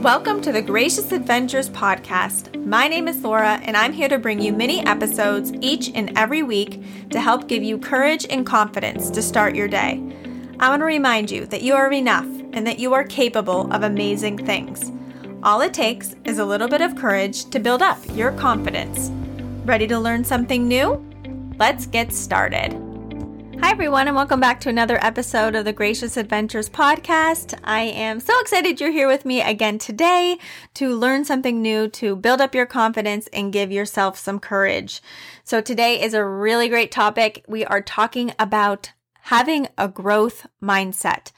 Welcome to the Gracious Adventures podcast. My name is Laura, and I'm here to bring you mini episodes each and every week to help give you courage and confidence to start your day. I want to remind you that you are enough and that you are capable of amazing things. All it takes is a little bit of courage to build up your confidence. Ready to learn something new? Let's get started. Hi, everyone, and welcome back to another episode of the Gracious Adventures podcast. I am so excited you're here with me again today to learn something new, to build up your confidence, and give yourself some courage. So, today is a really great topic. We are talking about having a growth mindset.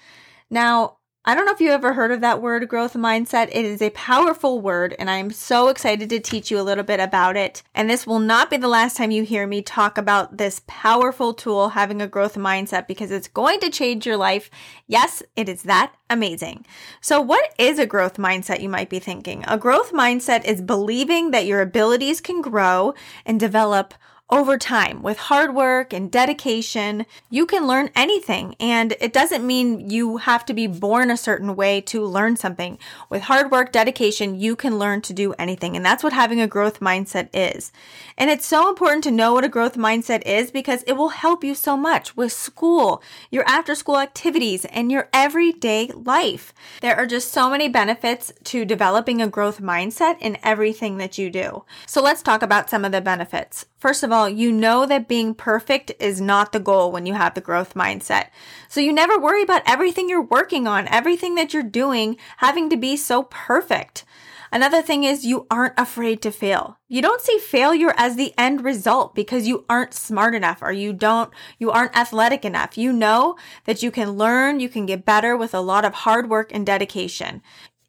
Now, I don't know if you ever heard of that word, growth mindset. It is a powerful word, and I am so excited to teach you a little bit about it. And this will not be the last time you hear me talk about this powerful tool, having a growth mindset, because it's going to change your life. Yes, it is that amazing. So, what is a growth mindset, you might be thinking? A growth mindset is believing that your abilities can grow and develop over time with hard work and dedication, you can learn anything. And it doesn't mean you have to be born a certain way to learn something. With hard work, dedication, you can learn to do anything. And that's what having a growth mindset is. And it's so important to know what a growth mindset is because it will help you so much with school, your after school activities, and your everyday life. There are just so many benefits to developing a growth mindset in everything that you do. So let's talk about some of the benefits. First of all, you know that being perfect is not the goal when you have the growth mindset. So you never worry about everything you're working on, everything that you're doing having to be so perfect. Another thing is you aren't afraid to fail. You don't see failure as the end result because you aren't smart enough or you don't, you aren't athletic enough. You know that you can learn, you can get better with a lot of hard work and dedication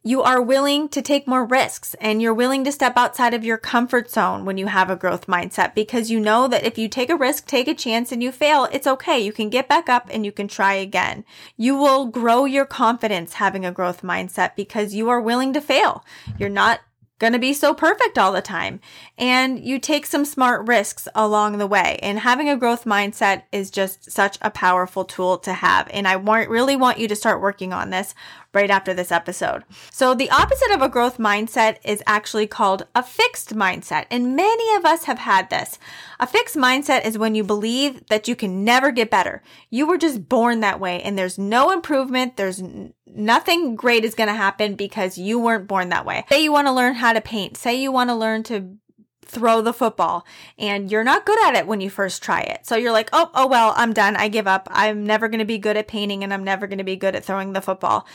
you are willing to take more risks and you're willing to step outside of your comfort zone when you have a growth mindset because you know that if you take a risk, take a chance and you fail, it's okay. You can get back up and you can try again. You will grow your confidence having a growth mindset because you are willing to fail. You're not going to be so perfect all the time. And you take some smart risks along the way. And having a growth mindset is just such a powerful tool to have. And I want, really want you to start working on this right after this episode. So, the opposite of a growth mindset is actually called a fixed mindset. And many of us have had this. A fixed mindset is when you believe that you can never get better. You were just born that way and there's no improvement. There's nothing great is going to happen because you weren't born that way. Say you want to learn how to paint. Say you want to learn to throw the football and you're not good at it when you first try it. So you're like, "Oh, oh well, I'm done. I give up. I'm never going to be good at painting and I'm never going to be good at throwing the football."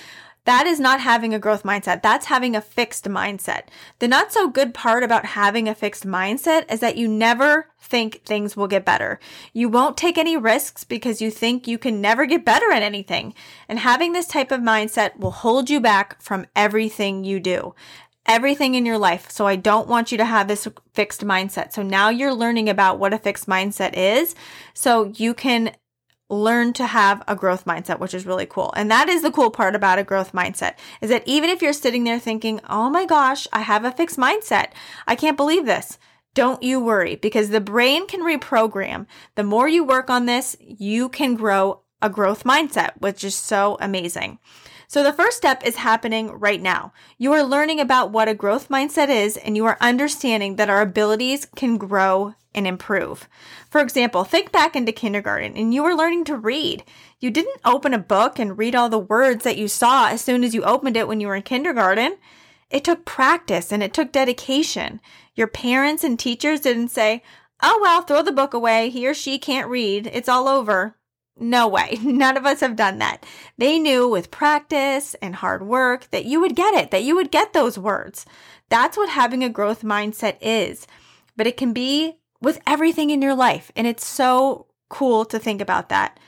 That is not having a growth mindset. That's having a fixed mindset. The not so good part about having a fixed mindset is that you never think things will get better. You won't take any risks because you think you can never get better at anything. And having this type of mindset will hold you back from everything you do everything in your life. So I don't want you to have this fixed mindset. So now you're learning about what a fixed mindset is so you can learn to have a growth mindset, which is really cool. And that is the cool part about a growth mindset is that even if you're sitting there thinking, oh my gosh, I have a fixed mindset. I can't believe this. Don't you worry because the brain can reprogram. The more you work on this, you can grow a growth mindset, which is so amazing. So the first step is happening right now. You are learning about what a growth mindset is and you are understanding that our abilities can grow and improve. For example, think back into kindergarten and you were learning to read. You didn't open a book and read all the words that you saw as soon as you opened it when you were in kindergarten. It took practice and it took dedication. Your parents and teachers didn't say, Oh, well, throw the book away. He or she can't read. It's all over. No way. None of us have done that. They knew with practice and hard work that you would get it, that you would get those words. That's what having a growth mindset is. But it can be with everything in your life. And it's so cool to think about that.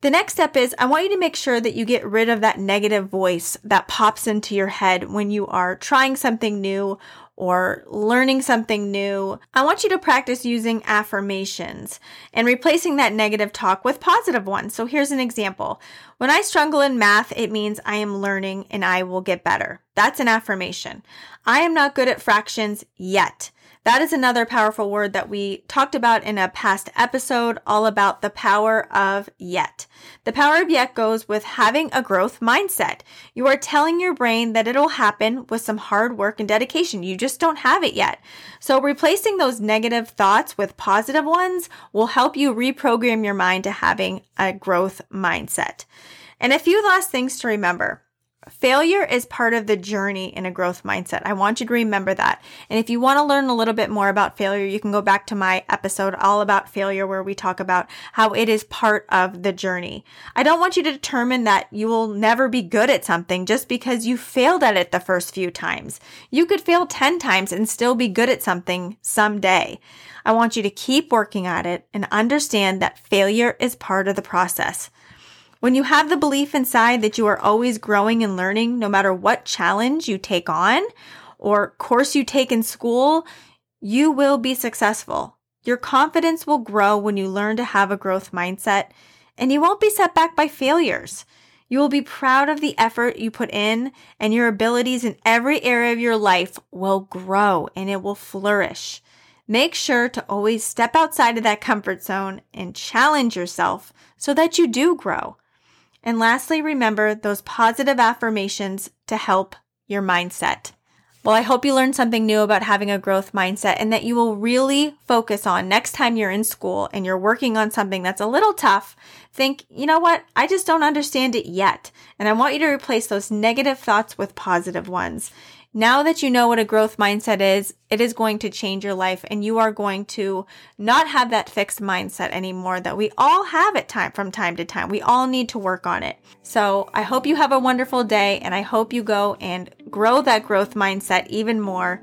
The next step is I want you to make sure that you get rid of that negative voice that pops into your head when you are trying something new or learning something new, I want you to practice using affirmations and replacing that negative talk with positive ones. So here's an example. When I struggle in math, it means I am learning and I will get better. That's an affirmation. I am not good at fractions yet. That is another powerful word that we talked about in a past episode, all about the power of yet. The power of yet goes with having a growth mindset. You are telling your brain that it'll happen with some hard work and dedication. You just don't have it yet. So replacing those negative thoughts with positive ones will help you reprogram your mind to having a growth mindset. And a few last things to remember. Failure is part of the journey in a growth mindset. I want you to remember that. And if you want to learn a little bit more about failure, you can go back to my episode all about failure where we talk about how it is part of the journey. I don't want you to determine that you will never be good at something just because you failed at it the first few times. You could fail 10 times and still be good at something someday. I want you to keep working at it and understand that failure is part of the process. When you have the belief inside that you are always growing and learning, no matter what challenge you take on or course you take in school, you will be successful. Your confidence will grow when you learn to have a growth mindset and you won't be set back by failures. You will be proud of the effort you put in and your abilities in every area of your life will grow and it will flourish. Make sure to always step outside of that comfort zone and challenge yourself so that you do grow. And lastly, remember those positive affirmations to help your mindset. Well, I hope you learned something new about having a growth mindset and that you will really focus on next time you're in school and you're working on something that's a little tough. Think, you know what? I just don't understand it yet. And I want you to replace those negative thoughts with positive ones. Now that you know what a growth mindset is, it is going to change your life and you are going to not have that fixed mindset anymore that we all have at time from time to time. We all need to work on it. So I hope you have a wonderful day and I hope you go and grow that growth mindset even more.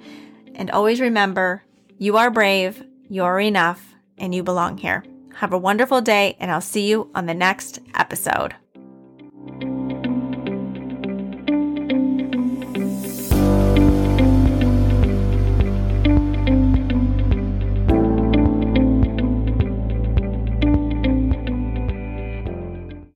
And always remember, you are brave, you're enough, and you belong here. Have a wonderful day and I'll see you on the next episode.